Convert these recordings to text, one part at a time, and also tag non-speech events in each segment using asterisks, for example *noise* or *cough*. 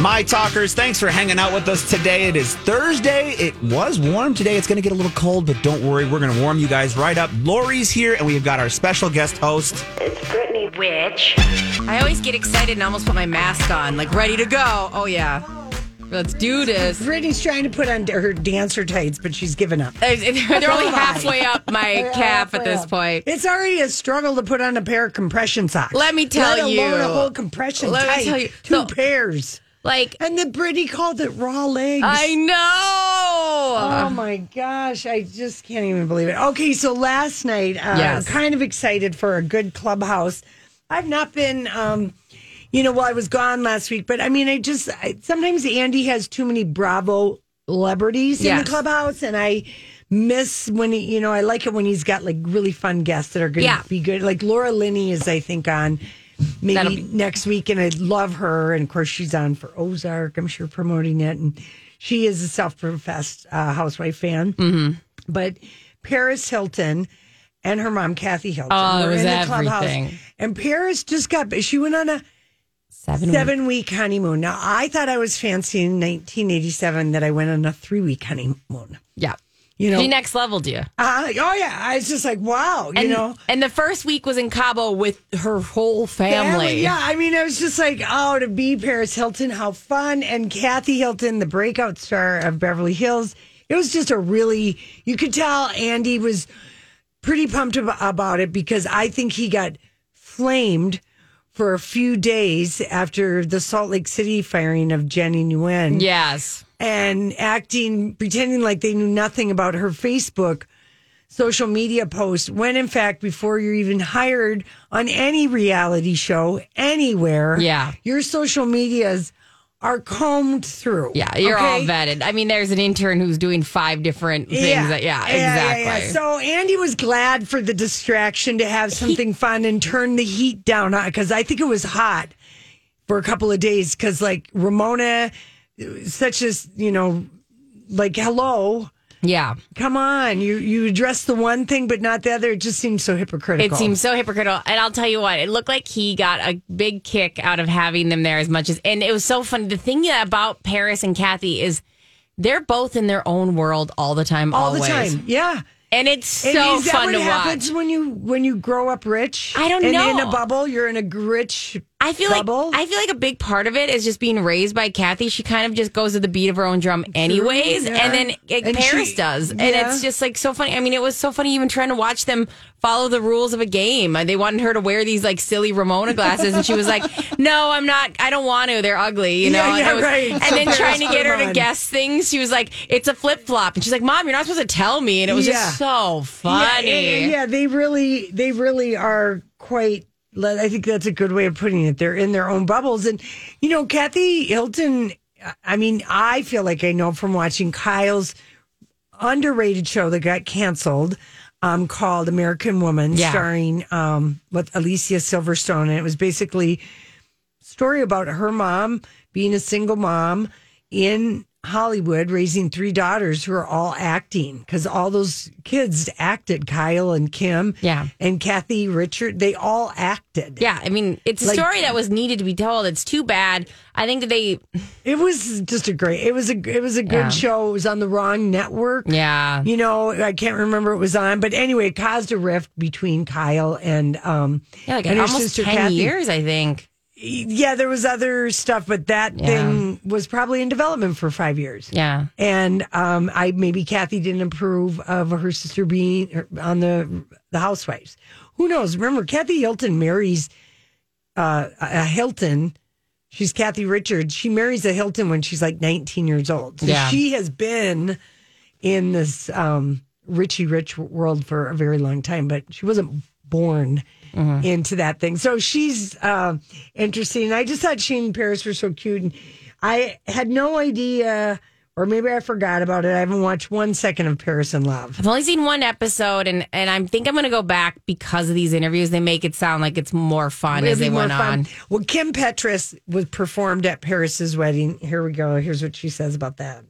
My talkers, thanks for hanging out with us today. It is Thursday. It was warm today. It's going to get a little cold, but don't worry. We're going to warm you guys right up. Lori's here, and we've got our special guest host. It's Brittany Witch. I always get excited and almost put my mask on, like ready to go. Oh, yeah. Let's do this. Brittany's trying to put on her dancer tights, but she's given up. They're only halfway up my calf at this point. It's already a struggle to put on a pair of compression socks. Let me tell Let you. alone a whole compression Let me tell you. Two So- pairs. Like, And then Brittany called it raw legs. I know. Oh my gosh, I just can't even believe it. Okay, so last night, uh, Yes. kind of excited for a good clubhouse. I've not been, um, you know, well, I was gone last week, but I mean, I just I, sometimes Andy has too many Bravo celebrities in Yes. the clubhouse, and I miss when he, you know, I like it when he's got like really fun guests that are going to Yeah. be good. Like Laura Linney is, I think, on. Maybe That'll be- next week, and I love her. And of course, she's on for Ozark. I'm sure promoting it, and she is a self-professed uh, housewife fan. Mm-hmm. But Paris Hilton and her mom, Kathy Hilton, Oh, were in the clubhouse. And Paris just got, she went on a Seven. seven week honeymoon. Now, I thought I was fancy in 1987 that I went on a three week honeymoon. Yeah. You know, She next leveled you. uh, oh, yeah. I was just like, wow, you and, know. and the first week was in Cabo with her whole family. Yeah, I mean, I was just like, oh, to be Paris Hilton, how fun. And Kathy Hilton, the breakout star of Beverly Hills. It was just a really, you could tell Andy was pretty pumped ab- about it because I think he got flamed for a few days after the Salt Lake City firing of Jennie Nguyen Yes. and acting, pretending like they knew nothing about her Facebook social media post, when in fact, before you're even hired on any reality show anywhere, Yeah. your social medias are combed through. Yeah, you're all vetted. I mean, there's an intern who's doing five different things. That, yeah, exactly. So Andy was glad for the distraction to have something fun and turn the heat down because I think it was hot for a couple of days because like Ramona, such as you know, like hello. Yeah. Come on, you you address the one thing but not the other. It just seems so hypocritical. It seems so hypocritical. And I'll tell you what, it looked like he got a big kick out of having them there as much as, and it was so funny. The thing about Paris and Kathy is they're both in their own world all the time, all always. the time. Yeah. And it's so And is that fun what to happens watch. when you when you grow up rich? I don't and know. In a bubble, you're in a rich. I feel bubble? like I feel like a big part of it is just being raised by Kathy. She kind of just goes to the beat of her own drum, anyways, yeah. and then it, And Paris she- does, and yeah. it's just like so funny. I mean, it was so funny even trying to watch them follow the rules of a game. They wanted her to wear these like silly Ramona glasses, and she was like, *laughs* "No, I'm not. I don't want to. They're ugly." You know, Yeah, and, yeah, it was- right. and then trying to get her to guess things, she was like, "It's a flip flop," and she's like, "Mom, you're not supposed to tell me," and it was Yeah. just so funny. Yeah, they really, they really are quite. I think that's a good way of putting it. They're in their own bubbles, and you know, Kathy Hilton. I mean, I feel like I know from watching Kyle's underrated show that got canceled, um, called American Woman, Yeah. starring um, with Alicia Silverstone, and it was basically story about her mom being a single mom in Hollywood, raising three daughters who are all acting because all those kids acted. Kyle and Kim, Yeah. and Kathy Richard, they all acted. Yeah, I mean, it's a Like- story that was needed to be told. It's too bad. I think that they, It was just a great. It was a it was a good Yeah. show. It was on the wrong network. yeah, You know, I can't remember it was on, but anyway, it caused a rift between Kyle and um yeah, like and almost sister ten Kathy. years, I think. Yeah, there was other stuff, but that Yeah. thing was probably in development for five years. Yeah, and um, I maybe Kathy didn't approve of her sister being on the the Housewives. Who knows? Remember, Kathy Hilton marries uh, a Hilton She's Kathy Richards. She marries a Hilton when she's like 19 years old. So Yeah. she has been in this um, Richie Rich world for a very long time, but she wasn't born into that thing. So she's uh, interesting. I just thought she and Paris were so cute. And I had no idea, or maybe I forgot about it. I haven't watched one second of Paris in Love. I've only seen one episode, and and I think I'm going to go back because of these interviews. They make it sound like it's more fun It'd as they went fun. on. Well, Kim Petras was performed at Paris's wedding. Here we go. Here's what she says about that.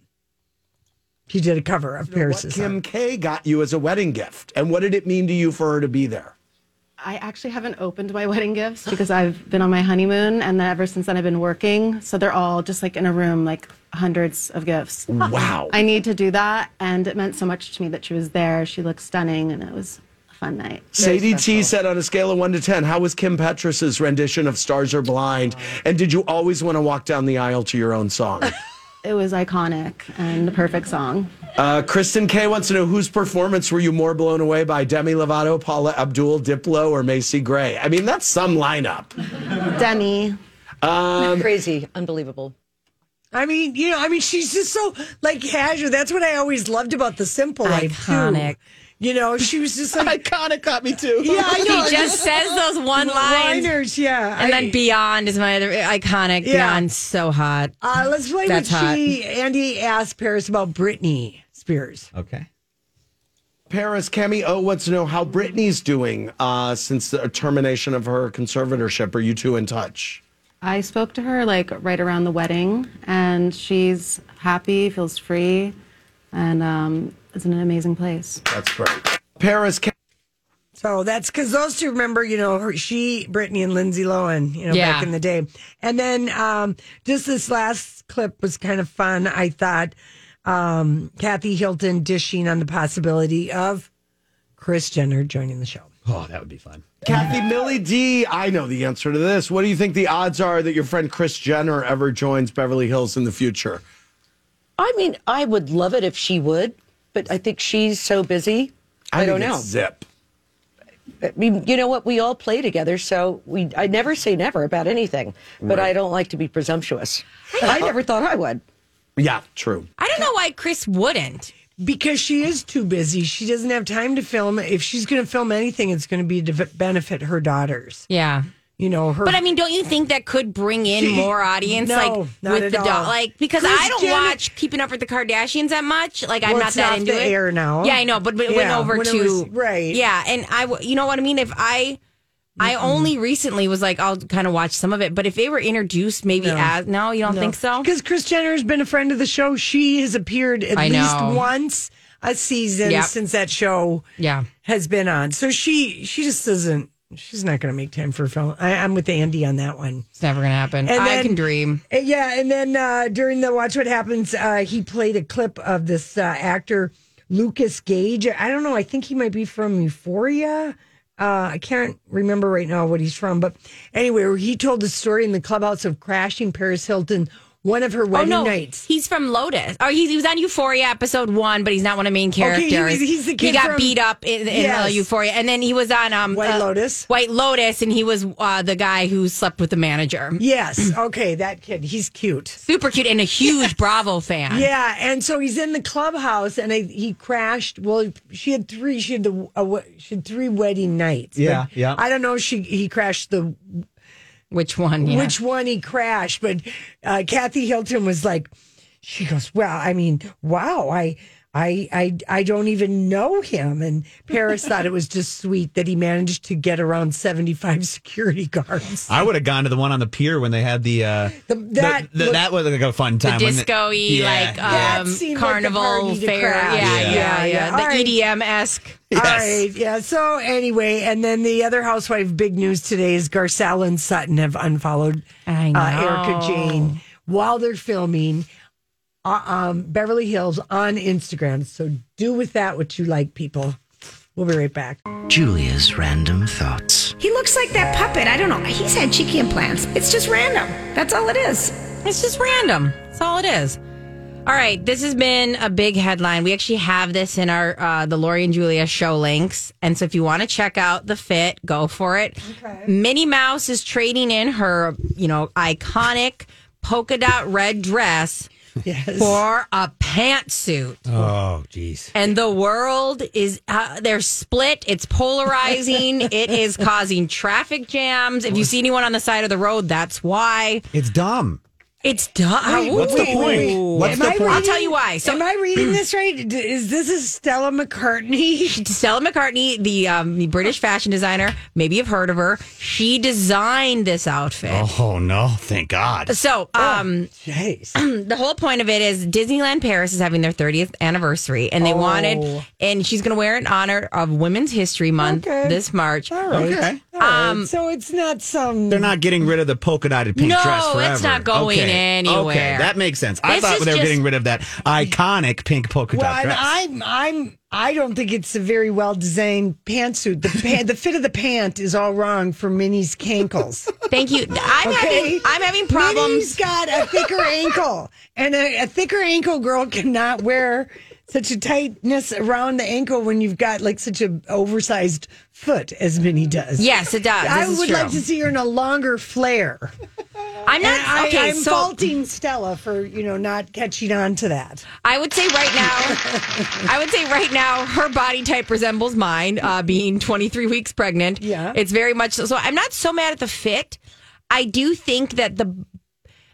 She did a cover of What Paris's. Kim song. K got you as a wedding gift, and what did it mean to you for her to be there? I actually haven't opened my *laughs* wedding gifts because I've been on my honeymoon and then ever since then I've been working. So they're all just like in a room, like hundreds of gifts. Wow. I need to do that. And it meant so much to me that she was there. She looked stunning and it was a fun night. Very Sadie T said on a scale of one to 10, how was Kim Petras's rendition of Stars Are Blind? And did you always want to walk down the aisle to your own song? *laughs* It was iconic and the perfect song. Uh, Kristen K wants to know whose performance were you more blown away by? Demi Lovato, Paula Abdul, Diplo, or Macy Gray? I mean, that's some lineup. Demi. *laughs* Crazy, unbelievable. I mean, you know, I mean, she's just so like casual. That's what I always loved about the Simple Life too. Iconic. You know, she was just like, Iconic got me too. yeah, I know. He just says those one lines. liners, yeah. And I- then Beyond is my other iconic. Yeah. Beyond so hot. uh, let's play That's what hot. she Andy asked Paris about Britney Spears. Okay. Paris, Cami O wants to know how Britney's doing uh, since the termination of her conservatorship. Are you two in touch? I spoke to her like right around the wedding and she's happy, feels free, and um, is in an amazing place. That's great. Paris, Cam- So that's because those two remember, you know, her, she, Brittany, and Lindsay Lohan, you know, Yeah. back in the day. And then um, just this last clip was kind of fun. I thought um, Kathy Hilton dishing on the possibility of Kris Jenner joining the show. Oh, that would be fun. Kathy Millie D. I know the answer to this. What do you think the odds are that your friend Kris Jenner ever joins Beverly Hills in the future? I mean, I would love it if she would, but I think she's so busy. I, don't know. Zip. I mean, you know what? We all play together, so we. I never say never about anything, but I don't like to be presumptuous. I never thought I would. Yeah, true. I don't know why Kris wouldn't. Because she is too busy. She doesn't have time to film. If she's going to film anything, it's going to be to benefit her daughters. Yeah. You know, her. But I mean, don't you think that could bring in She- more audience? No, like not with the dog, like because I don't watch Keeping Up with the Kardashians that much. Like I'm not that into the it. air now. Yeah, I know, but, but it went over to was- right. Yeah, and I, you know what I mean. If I, I only recently was like, I'll kind of watch some of it. But if they were introduced, maybe as no, you don't think so? Because Kris Jenner has been a friend of the show. She has appeared at I least know. once a season Yep. since that show Yeah. has been on. So she she just doesn't. She's not going to make time for a film. I, I'm with Andy on that one. It's never gonna happen. And I then- can dream. Uh, Yeah, and then uh, during the Watch What Happens, uh, he played a clip of this uh, actor Lucas Gage. I don't know. I think he might be from Euphoria. Uh, I can't remember right now what he's from, but anyway, he told the story in the clubhouse of crashing Paris Hilton one of her Oh wedding no, nights. he's from Lotus. Or he, he was on Euphoria episode one, but he's not one of the main Okay, characters. he he's the He got from- beat up in, in uh, Yes. Euphoria, and then he was on um, White uh, Lotus? White Lotus, and he was uh, the guy who slept with the manager. Yes. *clears throat* Okay, that kid. He's cute. Super cute and a huge Bravo fan. Yeah, and so he's in the clubhouse, and I, he crashed. Well, she had three. She had the a, we- she had three wedding nights. Yeah, yeah. I don't know. if She he crashed the Which one? Yeah. which one he crashed, but uh, Kathy Hilton was like, she goes, "Well, I mean, wow, I." I, I I don't even know him. And Paris thought it was just sweet that he managed to get around 75 security guards. I would have gone to the one on the pier when they had the, uh, The- the- that the- looked- that was like a fun time. when they- disco-y, Yeah, like That um, seemed like carnival fair. crash. Yeah, Yeah. yeah, yeah. Yeah. The right. EDM esque. Yes. All right, yeah. So anyway, and then the other housewife big news today is Garcelle and Sutton have unfollowed I know. Uh, Erika Jayne while they're filming uh, um, Beverly Hills on Instagram. So do with that what you like, people. We'll be right back. Julia's random thoughts. He looks like that puppet. I don't know. He's had cheeky implants. It's just random. That's all it is. It's just random. That's all it is. All right, this has been a big headline. We actually have this in our uh, the Lori and Julia show links, and so if you want to check out the fit, go for it. Minnie Mouse is trading in her, you know, iconic polka dot red dress Yes. for a pantsuit. Oh, jeez. And the world is, uh, they're split. It's polarizing. *laughs* it is causing traffic jams. If you see anyone on the side of the road, that's why. It's dumb. It's done. what's the point? What's Am the I point? I'll tell you why. So, Am I reading this right? D- Is this a Stella McCartney? *laughs* Stella McCartney, the, um, the British fashion designer, maybe you've heard of her. She designed this outfit. Oh, no. Thank God. So, um, Jeez. *clears throat* the whole point of it is Disneyland Paris is having their 30th anniversary, and they Oh. wanted, and she's going to wear it in honor of Women's History Month Okay. this March. All right. Okay. All right. Um, so it's not some. They're not getting rid of the polka dotted pink dress. No, dress it's not going okay. Anywhere. Okay, that makes sense. I This thought they were just- getting rid of that iconic pink polka Well, dot and dress. I'm I'm I don't think it's a very well designed pantsuit. The pa- the fit of the pant is all wrong for Minnie's cankles. Thank you. I'm Okay. having I'm having Minnie's problems. got a thicker ankle, and a, a thicker ankle girl cannot wear such a tightness around the ankle when you've got like such a oversized foot as Minnie does. Yes, it does. I This would true. like to see her in a longer flare. I'm not And I, okay. I'm so faulting Stella for you know not catching on to that. I would say right now, *laughs* I would say right now, her body type resembles mine, uh, being 23 weeks pregnant. Yeah. it's very much so. So I'm not so mad at the fit. I do think that the,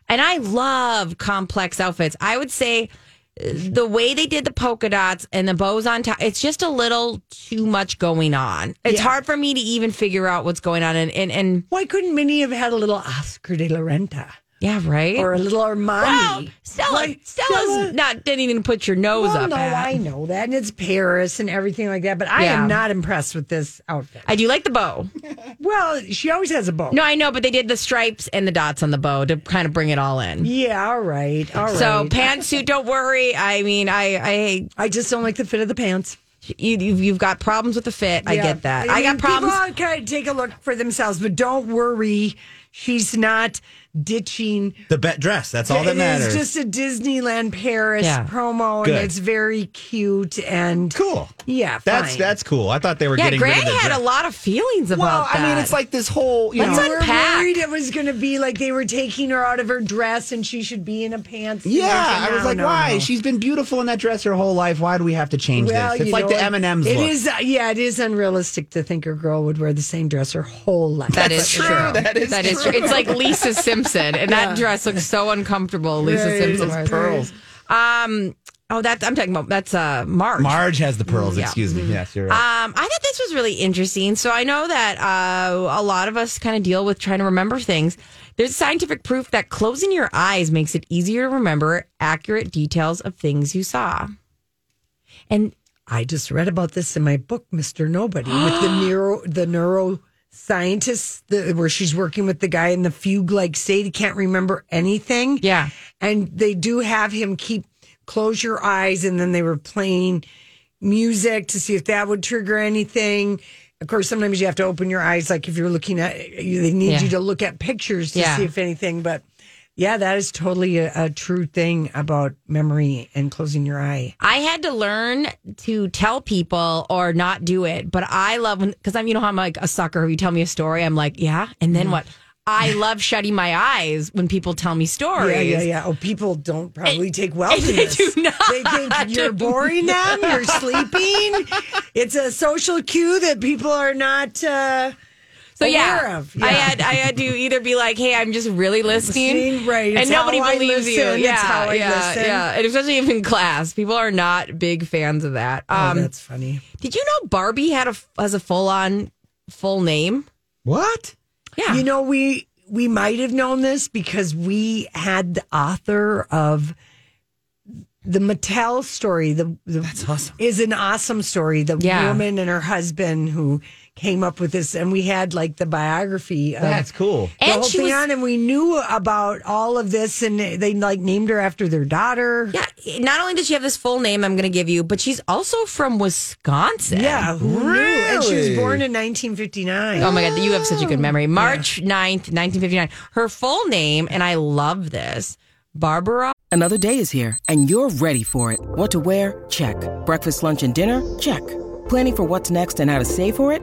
and I love complex outfits. I would say the way they did the polka dots and the bows on top, it's just a little too much going on. It's Yeah. hard for me to even figure out what's going on. And, and, and Why couldn't Minnie have had a little Oscar de la Renta yeah, right. or a little Armani? well, Stella, Why- Stella's Stella- not didn't even put your nose Well, up. no, at. I know that, and it's Paris and everything like that. But I Yeah. am not impressed with this outfit. I do like the bow. Well, she always has a bow. No, I know, but they did the stripes and the dots on the bow to kind of bring it all in. Yeah, all right, all right. So pantsuit, don't worry. I mean, I, I, I just don't like the fit of the pants. you, you've, you've got problems with the fit. I get that. I I, got problems. People kind of take a look for themselves, but don't worry. She's not ditching. the bet dress. That's all that matters. It is just a Disneyland Paris Yeah. promo, Good. and it's very cute and cool. Yeah, That's fine. that's cool. I thought they were yeah, getting Greg rid of the had dress. a lot of feelings about Well, I mean, it's like this whole, you Let's know. We were worried it was going to be like they were taking her out of her dress and she should be in a pants. yeah, I was No, like, no, why? no. She's been beautiful in that dress her whole life. Why do we have to change Well, this? It's like know, the M and M's It look. is, uh, yeah, it is unrealistic to think a girl would wear the same dress her whole life. that is true. That is That is true. It's like Lisa Simpson, *laughs* and that dress looks so uncomfortable. Lisa Right. Simpson Those pearls. Um. Oh, that's I'm talking about. That's uh March. Marge has the pearls. Yeah. Excuse me. Yes, you're right. Um, I thought this was really interesting. So I know that uh, a lot of us kind of deal with trying to remember things. There's scientific proof that closing your eyes makes it easier to remember accurate details of things you saw. And I just read about this in my book, Mr. Nobody, with the *gasps* neuro the neuroscientist the, where she's working with the guy in the fugue like state. He can't remember anything. Yeah. And they do have him keep close your eyes and then they were playing music to see if that would trigger anything. Of course, sometimes you have to open your eyes, like if you're looking at, they need Yeah. you to look at pictures to Yeah. see if anything. But yeah, that is totally a, a true thing about memory and closing your eye. I had to learn to tell people or not do it. But I love because I'm, you know, how I'm like a sucker. If you tell me a story, I'm like, yeah. And then what? I *laughs* love shutting my eyes when people tell me stories. Yeah, yeah, yeah. Oh, people don't probably take *laughs* well to they this. do not. They think *laughs* you're boring them. You're sleeping. It's a social cue that people are not. Uh, So yeah, of. I had I had to either be like, "Hey, I'm just really listening," Listening, right. and nobody believes you. listen. Yeah, yeah, listen. yeah. And especially if in class, people are not big fans of that. oh, Um, that's funny. did you know Barbie had a has a full on full name? what? Yeah, You know, we we might have known this because we had the author of the Mattel story. The, the That's awesome. is an awesome story. The Yeah. woman and her husband who came up with this, and we had like the biography. Of, That's cool. the And whole she thing was- on, and we knew about all of this, and they like named her after their daughter. yeah. Not only does she have this full name, I'm going to give you, but she's also from Wisconsin. Yeah, who knew? And she was born in 1959. Oh my God, you have such a good memory. March 9th, 1959. Her full name, and I love this, Barbara. Another day is here, and you're ready for it. What to wear? Check. Breakfast, lunch, and dinner? Check. Planning for what's next and how to save for it?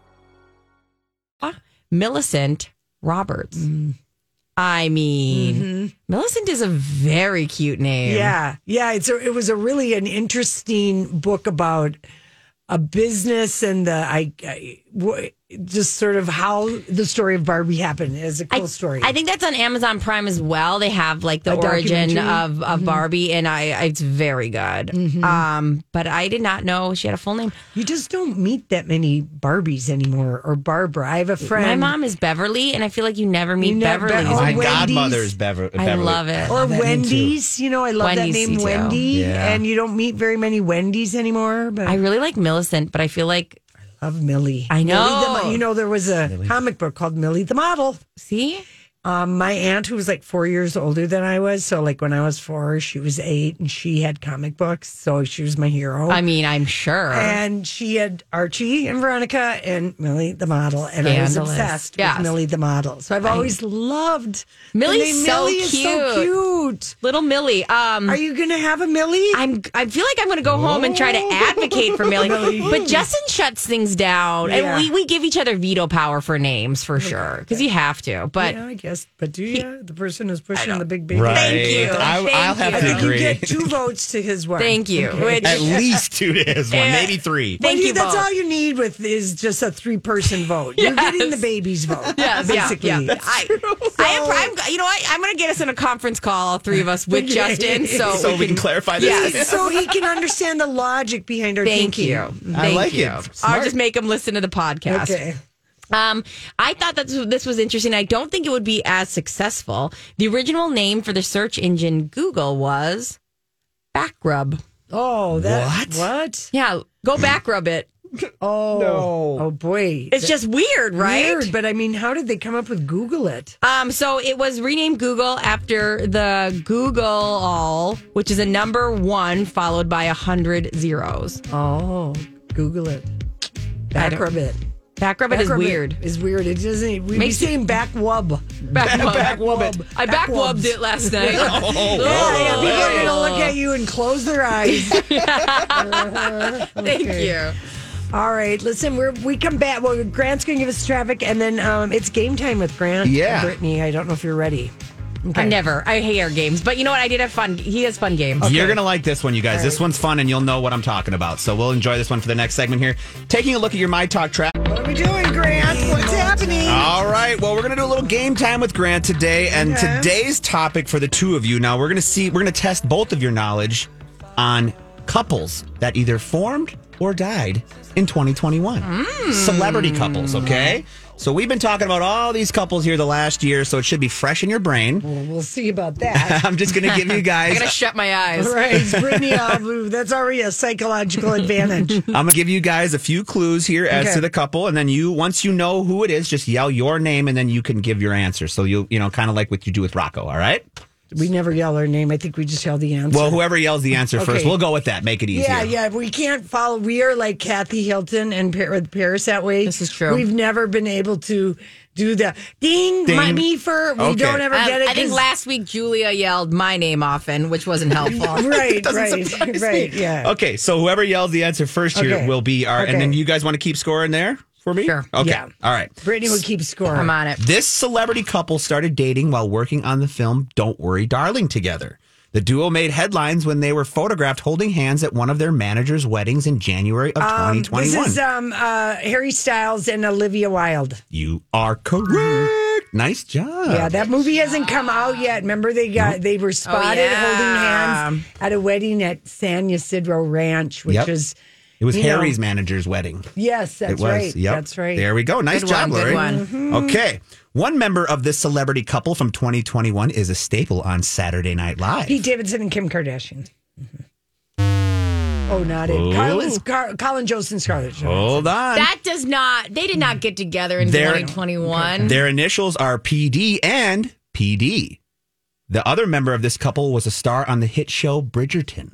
Millicent Roberts. I mean, Millicent is a very cute name. Yeah, yeah. It's a, it was a really an interesting book about a business and the I, I just sort of how the story of Barbie happened is a cool story. I think that's on Amazon Prime as well. They have like the A origin documentary? of, of Barbie, and I it's very good. Um, but I did not know she had a full name. you just don't meet that many Barbies anymore or Barbara. I have a friend. My mom is Beverly, and I feel like you never meet You never- Beverly. or My Wendy's. godmother is Bever- Beverly. I love it. or that name, too. Wendy's, you know, I love Wendy's, that you name, do. Wendy. Yeah. And you don't meet very many Wendy's anymore. But I really like Millicent, but I feel like love Millie. I know. Millie the, you know, there was a comic book called Millie the Model. see, Um, my aunt, who was like four years older than I was, so like when I was four, she was eight, and she had comic books, so she was my hero. I mean, I'm sure. and she had Archie and Veronica and Millie the model, and I was Scandalous. obsessed Yes. with Millie the model. So I've always loved the Millie's name so Millie is so cute. cute. Little Millie. Um, Are you gonna have a Millie? I'm. I feel like I'm going to go home and try to advocate for *laughs* Millie. But Justin shuts things down, Yeah. and we, we give each other veto power for names for sure because you have to. But yeah, I guess. But do you? The person who's pushing the big baby. Right. Thank you. I, Thank I'll have you. to You agree. get two votes to his one. thank you. Which, At least two to his one, Yeah. maybe three. Well, Thank you, you That's both. all you need with is just a three person vote. You're getting the baby's vote. *laughs* Yes, yeah, basically. yeah. I, I am, I'm, you know what? I'm going to get us in a conference call, all three of us, with Okay. Justin, so, So we can clarify this. Yes. so he can understand the logic behind our Thank thinking. you. Thank I like you. it. I'll just make him listen to the podcast. Okay. Um, I thought that this- this was interesting. I don't think it would be as successful. The original name for the search engine Google was Backrub. Oh, that What? what? Yeah, go backrub it. *laughs* Oh, oh boy, It's just weird, right? weird. But I mean, how did they come up with Google it? Um, so it was renamed Google after the googol, which is a number one followed by a hundred zeros. Oh, Google it. Backrub it. Backrub it is Backrub weird. Is weird. It doesn't. We be Makes you- saying back wub. Backwub. *laughs* Backwub. I backwubbed Backwubs. it last *laughs* night. Oh, Yeah, yeah, people are gonna look at you and close their eyes. *laughs* Thank you. All right, listen, we're we come back. Well, Grant's gonna give us traffic, and then um, it's game time with Grant. Yeah. and Brittany. I don't know if you're ready. I never. I hate our games, but you know what? I did have fun. He has fun games. You're going to like this one, you guys. This one's fun, and you'll know what I'm talking about. So we'll enjoy this one for the next segment here. Taking a look at your My Talk track. What are we doing, Grant? What's happening? All right. Well, we're going to do a little game time with Grant today. And Okay. today's topic for the two of you now, we're going to see, we're going to test both of your knowledge on couples that either formed or died in 2021. Mm. Celebrity couples, okay? So we've been talking about all these couples here the last year, so it should be fresh in your brain. Well, we'll see about *laughs* that. I'm just going to give you *laughs* guys. I'm going to shut my eyes. All right, Brittany, uh, that's already a psychological advantage. *laughs* I'm gonna give you guys a few clues here as Okay. to the couple, and then you, once you know who it is, just yell your name, and then you can give your answer. So you, you know, kind of like what you do with Rocco. All right. We never yell our name. I think we just yell the answer. Well, whoever yells the answer first, Okay. we'll go with that. Make it easier. Yeah, yeah. We can't follow. We are like Kathy Hilton and Paris that way. This is true. We've never been able to do the ding, Ding. my me for. We Okay. don't ever Um, get it. I think last week Julia yelled my name often, which wasn't helpful. *laughs* Right, *laughs* Doesn't right, right. me. Yeah. Okay, so whoever yells the answer first here Okay. will be our, Okay. and then you guys want to keep scoring there for me? Sure. Okay. Yeah. All right. Brittany will keep score. I'm on it. This celebrity couple started dating while working on the film Don't Worry, Darling together. The duo made headlines when they were photographed holding hands at one of their managers' weddings in January of Um, 2021. This is um, uh, Harry Styles and Olivia Wilde. you are correct. Nice job. Yeah, that movie hasn't come out yet. Remember, they got they were spotted yeah. holding hands at a wedding at San Ysidro Ranch, which Yep. is It was you know- Harry's manager's wedding. yes, that's it was. right. Yep. That's right. There we go. Nice Good job, one, good Lori. one. Mm-hmm. Okay. One member of this celebrity couple from 2021 is a staple on Saturday Night Live. Pete Davidson and Kim Kardashian. Oh, not it. Oh. Carlos, Car- Colin Jost and Scarlett. Johansson. Hold on. That does not. They did not get together in They're- 2021. Their initials are PD and PD. The other member of this couple was a star on the hit show Bridgerton.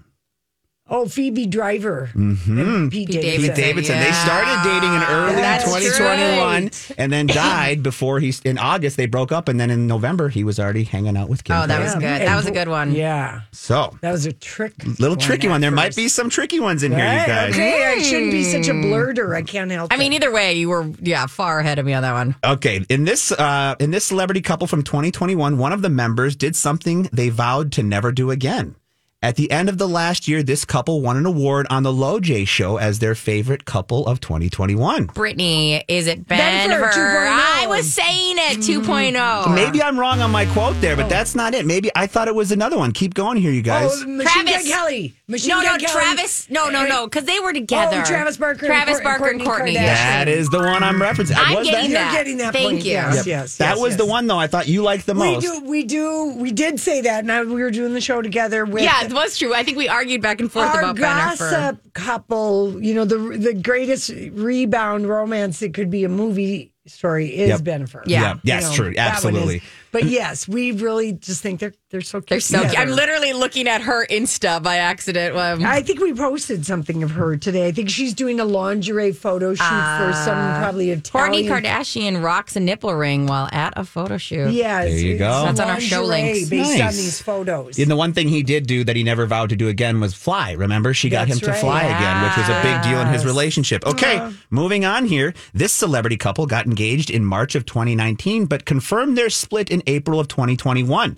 Oh, Phoebe Driver. Mm-hmm. And Pete, Pete Davidson. Pete Davidson. They started dating in early That's 2021 right. and then *laughs* died before he in August they broke up and then in November he was already hanging out with Kim. Oh, that was good. That was a good one. Yeah, So, that was a trick. little tricky at one. There might be some tricky ones in here, you guys. Okay, I shouldn't be such a blurter. I can't help. I mean, either way, you were yeah far ahead of me on that one. Okay, in this uh, in this celebrity couple from 2021, one of the members did something they vowed to never do again. At the end of the last year, this couple won an award on the Low J Show as their favorite couple of 2021. Brittany, is it Bennifer, Bennifer? 2.0. I was saying it mm. 2.0. Maybe I'm wrong on my quote there, but oh. that's not it. Maybe I thought it was another one. Keep going here, you guys. Oh, Machine Travis. Gun Kelly. Machine no, no, Kelly. Travis. No, no, no, because they were together. Oh, Travis Barker and Travis Cour- Barker and Courtney Courtney. That is the one I'm referencing. I'm was getting You're that? that. getting that Thank point. you. Yes, Yep. yes, that yes, was the one though. I thought you liked the most. We most. do, we do, we did say that. Now we were doing the show together with Yeah, it was true. I think we argued back and forth our about Bennifer. gossip couple. You know, the the greatest rebound romance that could be a movie story is Yep. Bennifer. Yeah. Yeah. Yes, You know, true. that one is. Absolutely. But yes, we really just think they're they're so cute. They're so. together. I'm literally looking at her Insta by accident. Um, I think we posted something of her today. I think she's doing a lingerie photo shoot for some probably Kourtney Italian. Kardashian rocks a nipple ring while at a photo shoot. Yeah, There you go. That's on our show lingerie links. based on these photos. And the one thing he did do that he never vowed to do again was fly. Remember, she got That's him to right. fly again, which was a big deal in his relationship. Okay, moving on here. This celebrity couple got engaged in March of 2019, but confirmed their split in April of 2021.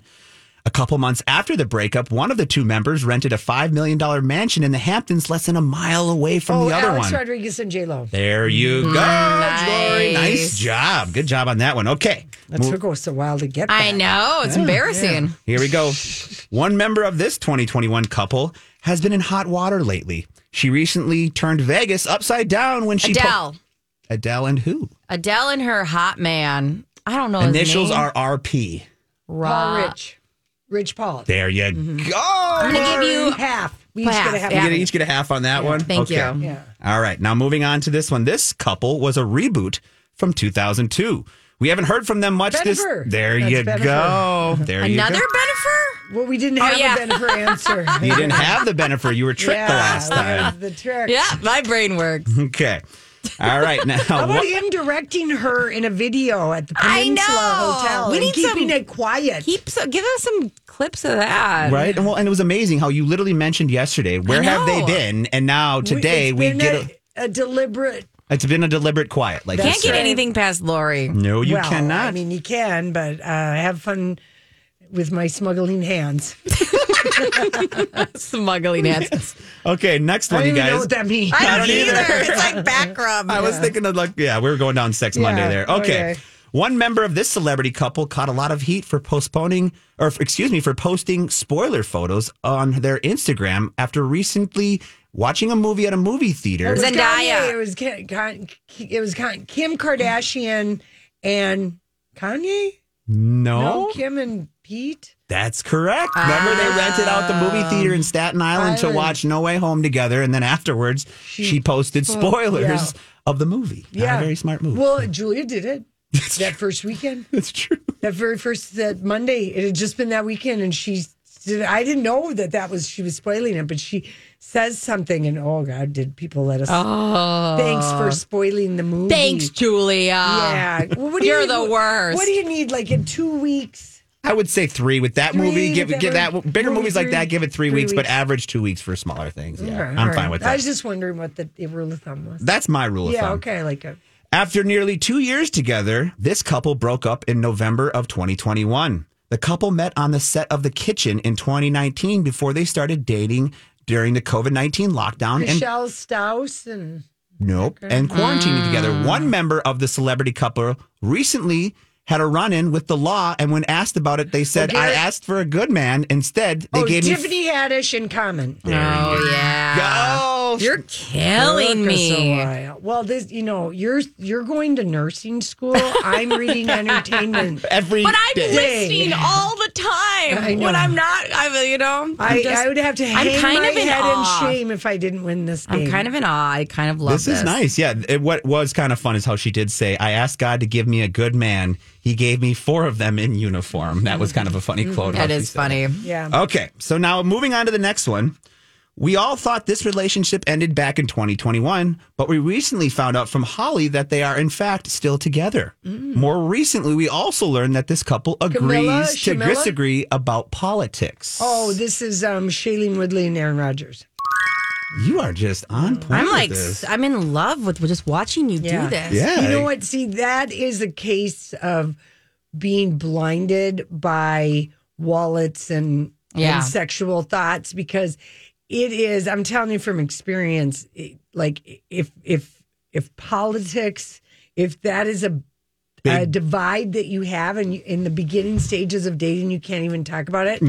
A couple months after the breakup, one of the two members rented a $5 million mansion in the Hamptons less than a mile away from oh, the other Alex one. Rodriguez and J Lo. There you mm-hmm. go, Lori. Nice. Nice job. Good job on that one. Okay. That took us a while to get. There. I know it's embarrassing. Here we go. One member of this 2021 couple has been in hot water lately. She recently turned Vegas upside down when she Adele, Adele and who? Adele and her hot man. I don't know. his Initials name. are RP. Paul Ra- Rich, Rich Paul. There you Mm-hmm. go. I'm gonna give you half. We Half, each get a half. You yeah. get- each get a half on that one. Thank you. Yeah. All right. Now moving on to this one. This couple was a reboot from 2002. We haven't heard from them much this. Bennifer. There That's you Bennifer. go. *laughs* There you Another go. Bennifer. Well, we didn't Oh, have yeah. a Bennifer answer. *laughs* You didn't have the Bennifer. You were tricked yeah, the last that time. was the trick. Yeah, my brain works. *laughs* Okay. *laughs* All right. Now, How about what- him directing her in a video at the I Peninsula know. Hotel We and need keeping some- it quiet? Keep so, give us some clips of that. Right. And well, and it was amazing how you literally mentioned yesterday, where have they been? And now today It's we been get a, a deliberate. it's been a deliberate quiet. Like Can't get said. anything past Lori. No, you well, cannot. I mean, you can, but uh, have fun with my smuggling hands. *laughs* *laughs* Smuggling hands. *laughs* okay, next I one, don't you even know guys. what that means. I I don't don't either. either. It's like back rub. I was thinking of like, yeah, we were going down Sex Monday there. Okay. okay. One member of this celebrity couple caught a lot of heat for postponing, or excuse me, for posting spoiler photos on their Instagram after recently watching a movie at a movie theater. It was Zendaya. Kanye, It was Ki- Ki- it was Ki- Kim Kardashian and Kanye. No, No, Kim and Pete. that's correct. Remember, they rented out the movie theater in Staten Island to watch No Way Home together, and then afterwards she, posted spoilers yeah. of the movie. Not Yeah, a very smart move. Well, Julia did it *laughs* that first weekend. *laughs* That's true. That very first that Monday. It had just been that weekend, and she did. I didn't know that that was she was spoiling it, but she says something, and oh God, did people let us? Oh. Thanks for spoiling the movie. Thanks, Julia. Yeah, Well, what do You're you- the worst. What do you need? Like in two weeks? I would say three with that Three movie. Give give that bigger movie movies like three- that. Give it three, three weeks, but weeks. average two weeks for smaller things. Yeah, I'm fine with I that. was just wondering what the, the rule of thumb was. That's my rule of yeah, thumb. okay, I like it. After nearly two years together, this couple broke up in November of 2021. The couple met on the set of The Kitchen in 2019 before they started dating during the COVID 19 lockdown. And Michelle Staus and Nope. And quarantining together. Mm. One member of the celebrity couple recently had a run in with the law. And when asked about it, they said, Okay. I asked for a good man. Instead, they oh, gave me. Tiffany Haddish in common. Oh yeah. Go. You're killing Took us a me. while. Well, this you know you're you're going to nursing school. I'm reading *laughs* entertainment. Every But I'm day. listening all the time I when I'm not. I'm you know. I'm I, just- I would have to I'm kind my of in head awe. in shame if I didn't win this game. I'm kind of in awe. I kind of love This is nice. Yeah. It, what was kind of fun is how she did say, I asked God to give me a good man. He gave me four of them in uniform. That was kind of a funny mm-hmm. quote. how That she is said it. funny. Yeah. Okay, so now moving on to the next one. We all thought this relationship ended back in 2021, but we recently found out from Holly that they are in fact still together. More recently, we also learned that this couple agrees Camilla, to Shamilla? disagree about politics. Oh, this is um, Shailene Woodley and Aaron Rodgers. You are just on point. I'm with like, this. I'm in love with just watching you do this. Yeah. You know what? See, that is a case of being blinded by wallets and, Yeah. and sexual thoughts because it is, I'm telling you from experience, it- like if, if, if politics, if that is a, a divide that you have and you, in the beginning stages of dating, you can't even talk about it.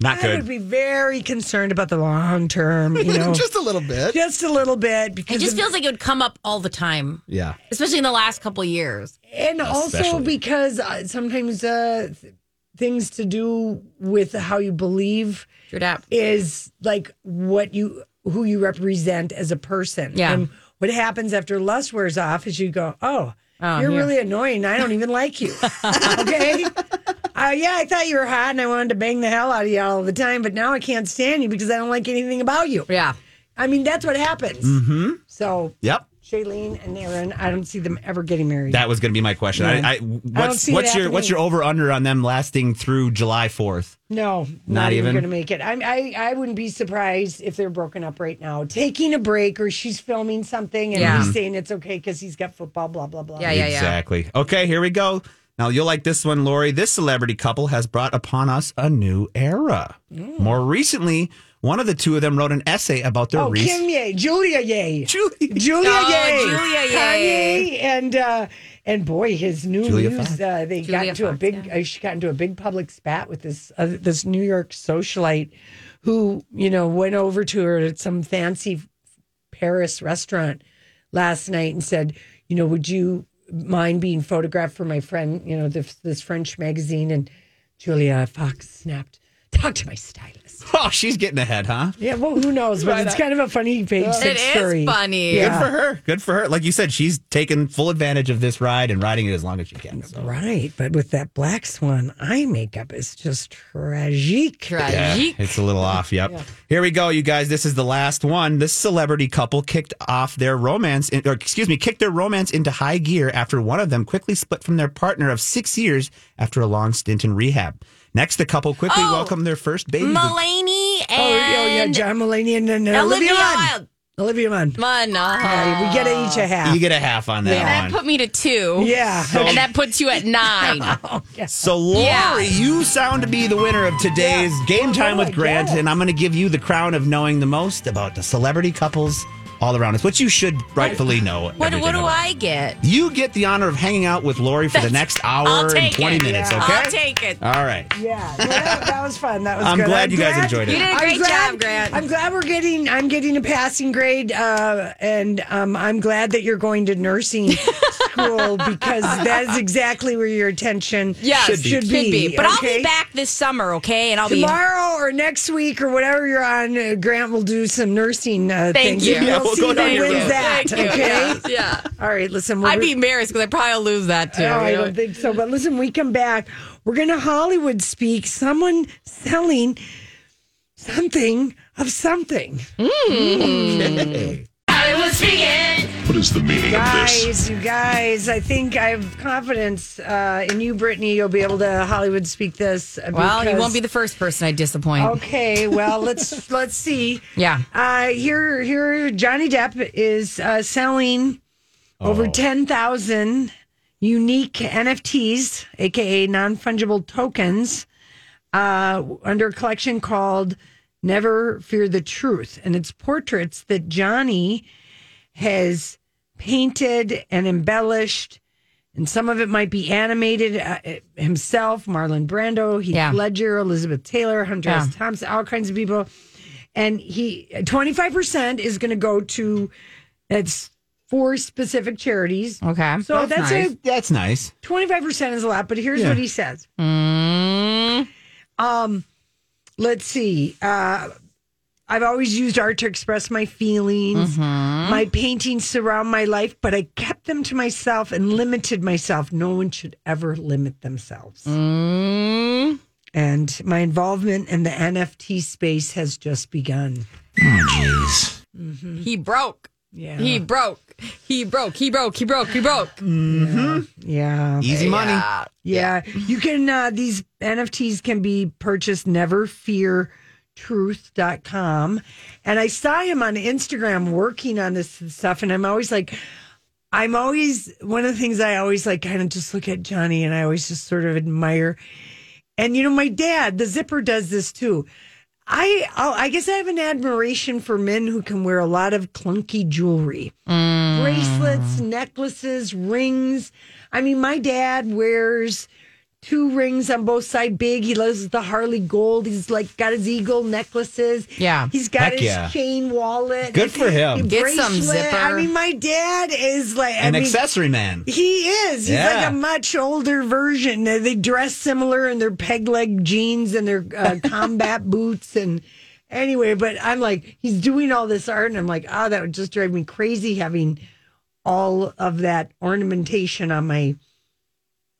Not good. I would be very concerned about the long term, you *laughs* know, just a little bit. just a little bit because It just of- feels like it would come up all the time, Yeah. especially in the last couple of years. and also Especially. because uh, sometimes uh, th- things to do with how you believe True that. is like what you who you represent as a person. Yeah. And what happens after lust wears off is you go, oh. Oh, you're yeah. really annoying. I don't even like you. *laughs* okay. Uh, yeah, I thought you were hot and I wanted to bang the hell out of you all the time, but now I can't stand you because I don't like anything about you. Yeah. I mean, that's what happens. Mm-hmm. So, Yep. Shailene and Aaron, I don't see them ever getting married. That was going to be my question. Yeah. I, I, I don't what's see it what's your what's your over under on them lasting through July 4th? No, not, Not even, even? going to make it. I'm, I I wouldn't be surprised if they're broken up right now, taking a break, or she's filming something and Yeah. he's saying it's okay because he's got football. Blah blah blah. Yeah, yeah, yeah. Exactly. Okay, here we go. Now you'll like this one, Lori. This celebrity couple has brought upon us a new era. Mm. More recently, one of the two of them wrote an essay about their Oh, recent. Kim Ye, Julia Ye, Julia. Julia Oh, Ye, Julia Ye. Kanye, and uh, and boy, his new Julia news. Uh, they got Julia into a Fox, big. Uh, she got into a big public spat with this uh, this New York socialite, who you know went over to her at some fancy Paris restaurant last night and said, you know, would you mind being photographed for my friend, you know, this, this French magazine? And Julia Fox snapped, talk to my stylist. *laughs* Oh, she's getting ahead, huh? Yeah, well, who knows? But it's kind of a funny page It six is story. funny. Good for her. Good for her. Like you said, she's taken full advantage of this ride and riding it as long as she can. So. Right, but with that black swan eye makeup, it's just tragic. Yeah, Tragic. it's a little off. Yep. Here we go, you guys. This is the last one. This celebrity couple kicked off their romance, in, or excuse me, kicked their romance into high gear after one of them quickly split from their partner of six years after a long stint in rehab. Next, the couple quickly Oh, welcomed their first baby. to- Mulaney and Oh, oh, yeah, John Mulaney and, and Olivia Olivia Munn. Wilde. Olivia Munn. Munn, uh-huh. Yeah, we get each a half. you get a half on that Yeah. That one. put me to two. Yeah. and that puts you at *laughs* nine. So, Lori, Yeah. you sound to be the winner of today's Game Time what with Grant, and I'm going to give you the crown of knowing the most about the celebrity couples all around us, which you should rightfully know. What, what do about. I get? You get the honor of hanging out with Lori for the next hour and 20 it. minutes, Yeah. okay? I'll take it. All right. Yeah, no, that, that was fun. That was I'm good. glad you guys enjoyed it. You did a I'm great glad- job, Grant. I'm glad we're getting. I'm getting a passing grade, uh, and um, I'm glad that you're going to nursing school *laughs* because that is exactly where your attention Yes, Should be. should Should be. be. But I'll be back this summer, okay? And I'll be. tomorrow or next week or whatever you're on. Uh, Grant will do some nursing uh, Thank things. you. Yeah, We'll we'll see go who down your wins road. that. Thank you. Okay. Yeah. yeah. All right. Listen. I'd be embarrassed because I'd probably lose that too. No, I don't think so. But listen, we come back. We're going to Hollywood speak. Someone selling something of something. Hmm. *laughs* What is the meaning of this? Guys, you guys, I think I have confidence uh, in you, Brittany. You'll be able to Hollywood speak this. uh, Well, you won't be the first person I disappoint. Okay, well, let's *laughs* let's see. Yeah. Uh, here, here, Johnny Depp is uh, selling over Oh. ten thousand unique NFTs, aka non fungible tokens, uh, under a collection called Never Fear the Truth. And it's portraits that Johnny has painted and embellished. And some of it might be animated uh, himself, Marlon Brando, Heath Yeah. Ledger, Elizabeth Taylor, Hunter S. Thompson, all kinds of people. And he, 25% is going to go to, it's four specific charities. Okay. So that's, nice. a That's nice. 25% is a lot, but here's Yeah. what he says. Mm. Um, let's see. Uh, I've always used art to express my feelings. Mm-hmm. My paintings surround my life, but I kept them to myself and limited myself. No one should ever limit themselves. Mm. And my involvement in the NFT space has just begun. Oh, jeez. He broke. Yeah. He broke. He broke. He broke. He broke. He broke. Yeah. Easy money. Yeah. Yeah. You can, uh, these NFTs can be purchased neverfeartruth.com. And I saw him on Instagram working on this stuff. And I'm always like, I'm always, one of the things I always like kind of just look at Johnny and I always just sort of admire. And, you know, my dad, the zipper does this too. I, I guess I have an admiration for men who can wear a lot of clunky jewelry mm. bracelets, necklaces, rings. I mean, my dad wears two rings on both sides, big. He loves the Harley gold. He's like got his eagle necklaces. Yeah. he's got Heck his yeah. chain wallet. Good for him. Get some zipper. I mean, my dad is like I An mean, accessory man. He is. He's Yeah. like a much older version. They they dress similar in their peg leg jeans and their uh, *laughs* combat boots. And anyway, but I'm like, he's doing all this art, and I'm like, oh, that would just drive me crazy having all of that ornamentation on my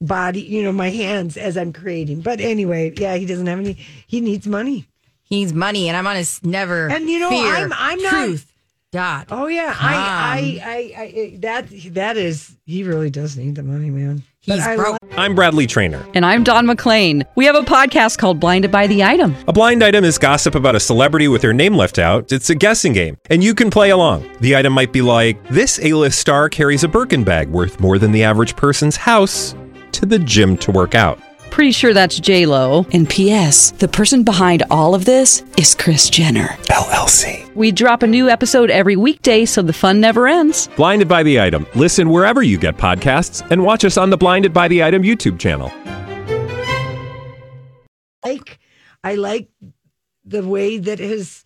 body, you know, my hands as I'm creating. But anyway, yeah, he doesn't have any. He needs money. He needs money, and I'm on his never. And you know, fear I'm- I'm not- truth. Dot. Oh yeah, com. I, I, I, I, that that is. He really does need the money, man. He's I broke. love- I'm Bradley Trainer. And I'm Don McClain. We have a podcast called Blinded by the Item. A blind item is gossip about a celebrity with their name left out. It's a guessing game, and you can play along. The item might be like this: A-list star carries a Birkin bag worth more than the average person's house to the gym to work out. Pretty sure that's J Lo. And P.S. The person behind all of this is Kris Jenner LLC. We drop a new episode every weekday, so the fun never ends. Blinded by the item. Listen wherever you get podcasts, and watch us on the Blinded by the Item YouTube channel. like I like the way that his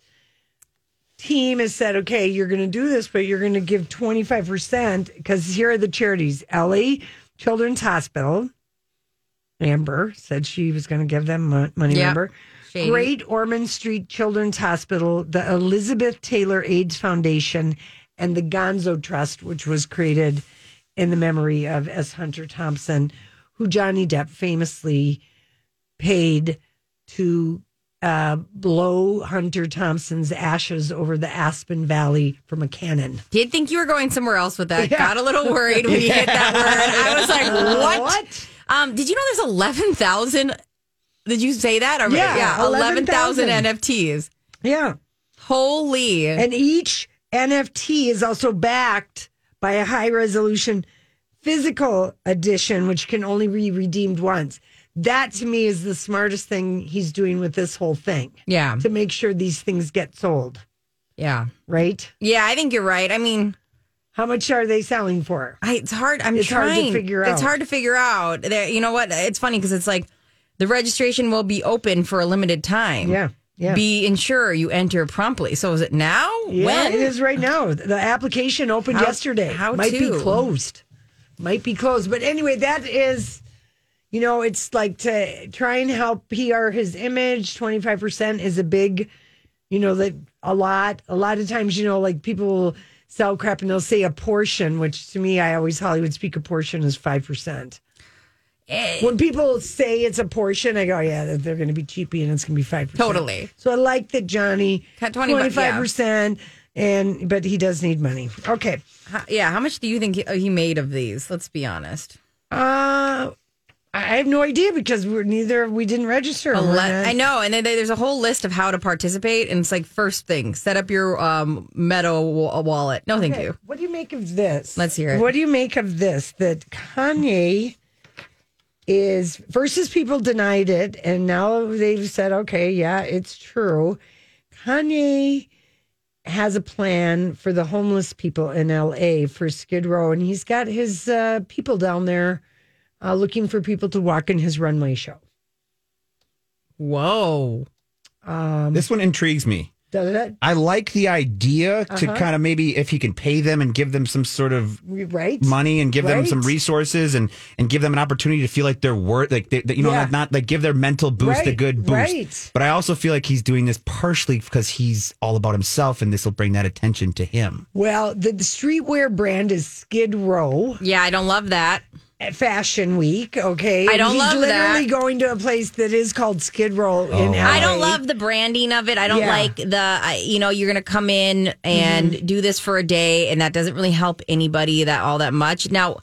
team has said, okay, you're going to do this, but you're going to give 25% because here are the charities. LA Children's Hospital, Amber said she was going to give them money. Yep. Remember? Shady. Great Ormond Street Children's Hospital, the Elizabeth Taylor AIDS Foundation, and the Gonzo Trust, which was created in the memory of S. Hunter Thompson, who Johnny Depp famously paid to uh, blow Hunter Thompson's ashes over the Aspen Valley from a cannon. Did think you were going somewhere else with that. Yeah. Got a little worried when you hit that *laughs* word. I was like, what? What? Um, did you know there's 11,000? Did you say that? Or, Yeah, 11,000 11,000. NFTs. Yeah. Holy. And each NFT is also backed by a high resolution physical edition, which can only be redeemed once. That to me is the smartest thing he's doing with this whole thing yeah. to make sure these things get sold, Yeah. right? Yeah, I think you're right. I mean, How much are they selling for? I, it's hard. I'm It's hard to trying. figure It's hard to figure out. There, you know what? It's funny because it's like the registration will be open for a limited time. Yeah. Yeah. Be ensure you enter promptly. So is it now? Yeah, when? it is right now. The application opened How- yesterday. how Might be closed. Might be closed. But anyway, that is, you know, it's like to try and help PR his image. Twenty five percent is a big, you know, that a lot. A lot of times, you know, like people will sell crap and they'll say a portion, which to me, I always Hollywood speak a portion is five percent. Eh. When people say it's a portion, I go, yeah, they're- going to be cheapy and it's going to be five percent. Totally. So I like that Johnny Cut 20 twenty bu- five yeah. percent, and but he does need money. Okay, How- yeah. How much do you think he, he made of these? Let's be honest. uh, I have no idea because we're neither we didn't register. A We're le- not- I know, and then there's a whole list of how to participate, and it's like first thing, set up your um, Meta wa- wallet. No, thank you. What do you make of this? Let's hear it. What do you make of this? That Kanye is versus people denied it, and now they've said, okay, yeah, it's true. Kanye has a plan for the homeless people in LA for Skid Row, and he's got his uh, people down there uh, looking for people to walk in his runway show. Whoa. Um, This one intrigues me. does it? I like the idea to Uh-huh. kind of maybe if he can pay them and give them some sort of Right? money and give them some resources and and give them an opportunity to feel like they're worth like they, they- you know Yeah. not, not like give their mental boost a good boost. right. But I also feel like he's doing this partially because he's all about himself and this will bring that attention to him. Well, the, the streetwear brand is Skid Row. Yeah, I don't love that. At Fashion Week, okay. I don't He's love literally that. going to a place that is called Skid Row Oh. in LA. I don't love the branding of it. I don't Yeah. like the, I, you know, you're going to come in and Mm-hmm. do this for a day, and that doesn't really help anybody that all that much. Now,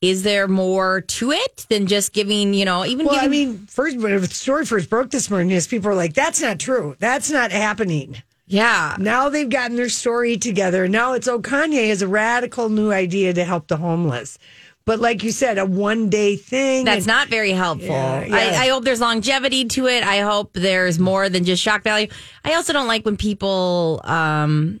is there more to it than just giving, you know, even Well, I mean, first when the story first broke this morning, is people were like, "That's not true. That's not happening." yeah. Now they've gotten their story together. Now it's oh, Kanye has a radical new idea to help the homeless. But like you said, a one day thing. That's and- not very helpful. Yeah, yeah. I, I hope there's longevity to it. I hope there's more than just shock value. I also don't like when people, um,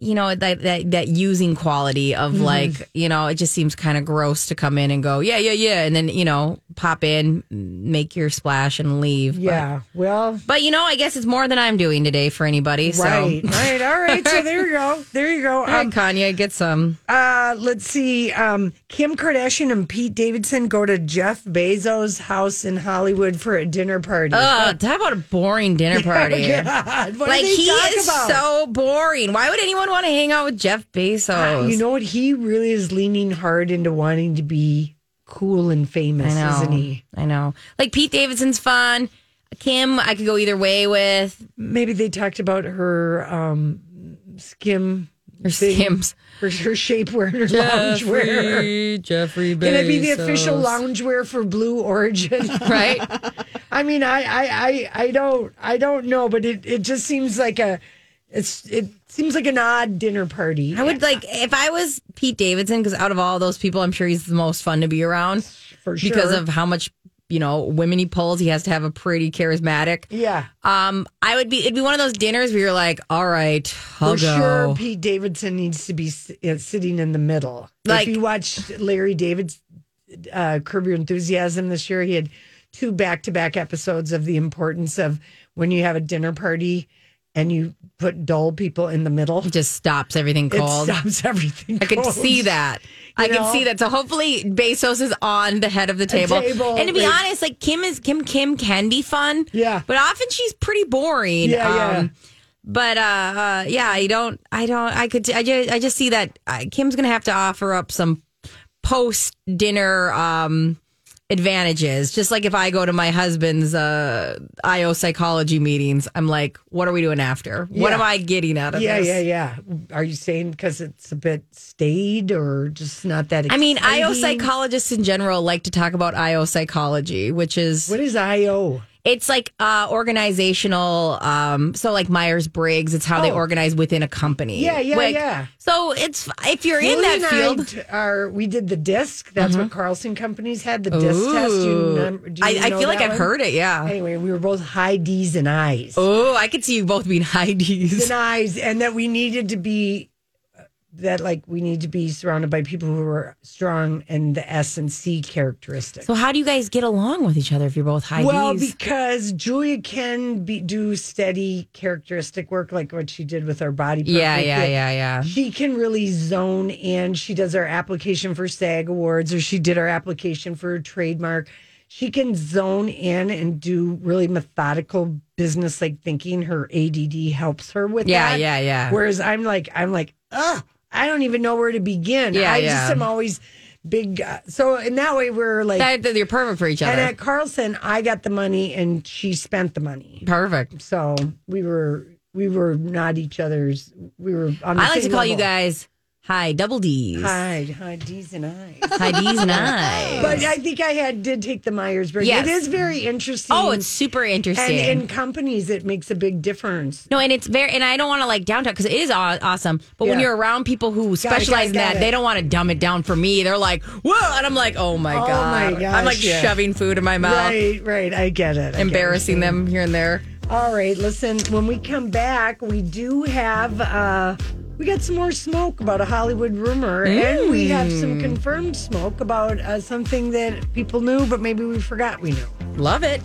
you know, that that, that using quality of Mm-hmm. like, you know, it just seems kind of gross to come in and go, yeah, yeah, yeah, and then you know, pop in, make your splash, and leave. But- Yeah. Well, But, you know, I guess it's more than I'm doing today for anybody. So. right, right. All right. So there you go. There you go. *laughs* All right, Um, Kanye, get some. Uh, let's see. Um, Kim Kardashian and Pete Davidson go to Jeff Bezos' house in Hollywood for a dinner party. Oh, talk about a boring dinner *laughs* party. What like he is about? so boring. Why would anyone want to hang out with Jeff Bezos? You know what? He really is leaning hard into wanting to be cool and famous, know. isn't he? I know. Like Pete Davidson's fun. Kim, I could go either way with. Maybe they talked about her um, skim. Her thing, skims. Her, her shapewear and her loungewear. Jeffrey Can it be the official loungewear for Blue Origin? *laughs* Right? I mean, I, I, I, I don't, I don't know, but it, it just seems like a, it's, it seems like an odd dinner party. I would like if I was Pete Davidson because out of all those people, I'm sure he's the most fun to be around for sure because of how much you know women he pulls. He has to have a pretty charismatic. yeah. Um, I would be. It'd be one of those dinners where you're like, all right, I'll For go. sure, Pete Davidson needs to be uh, sitting in the middle. Like- if you watched Larry David's uh, Curb Your Enthusiasm this year, he had two back-to-back episodes of the importance of when you have a dinner party and you put dull people in the middle. It just stops everything It stops everything. I could cold. see that. I You can know? see that. So hopefully Bezos is on the head of the table. table, and to be like- honest, like Kim is Kim Kim can be fun. Yeah. But often she's pretty boring. Yeah, yeah. But uh, uh, yeah, I don't, I don't, I could, I just, I just see that uh, Kim's gonna have to offer up some post dinner um, advantages. Just like if I go to my husband's uh, IO psychology meetings, I'm like, what are we doing after? What am I getting out of Yeah, this? yeah, yeah. Are you saying because it's a bit staid or just not that? I mean, IO psychologists in general like to talk about IO psychology, which is What is IO? It's like uh, organizational. Um, so like Myers Briggs, it's how they Oh. organize within a company. Yeah, yeah, Like, yeah. So it's if you're in that field. t- are we did the disc? That's what Carlson Companies had the disc test. Do you remember, do I, you I know feel like I've one? heard it. Yeah. Anyway, we were both high D's and I's. Oh, I could see you both being high D's. and I's, and that we needed to be that like we need to be surrounded by people who are strong and the S and C characteristics. So how do you guys get along with each other if you're both high well, D's? because Julia can be, do steady characteristic work like what she did with our body. Yeah, Perfect. yeah, yeah, yeah. She can really zone in. She does our application for SAG Awards, or she did our application for a trademark. She can zone in and do really methodical business like thinking. Her ADD helps her with Yeah, that. yeah, yeah. Whereas I'm like, I'm like, ugh, I don't even know where to begin. Yeah, I yeah. just am always big. Uh, so in that way, we're like, That- you're perfect for each other. and at Carlson, I got the money and she spent the money. Perfect. So we were we were not each other's. We were. On the I like to call you guys Hi, double D's. Hi, hi, D's and I's. Hi, D's and *laughs* I's. But I think I had did take the Myers Briggs. Yes. It is very interesting. Oh, it's super interesting. And in companies, it makes a big difference. No, and it's very, and I don't want to like downtown because it is aw- awesome. But when you're around people who Got it, specialize got it, in that, it. they don't want to dumb it down for me. They're like, whoa. And I'm like, oh my Oh God. my gosh, I'm like yeah. shoving food in my mouth, Right, right. I get it. I embarrassing you're them here and there. All right, listen, when we come back, we do have uh we got some more smoke about a Hollywood rumor and we have some confirmed smoke about uh, something that people knew but maybe we forgot we knew. Love it.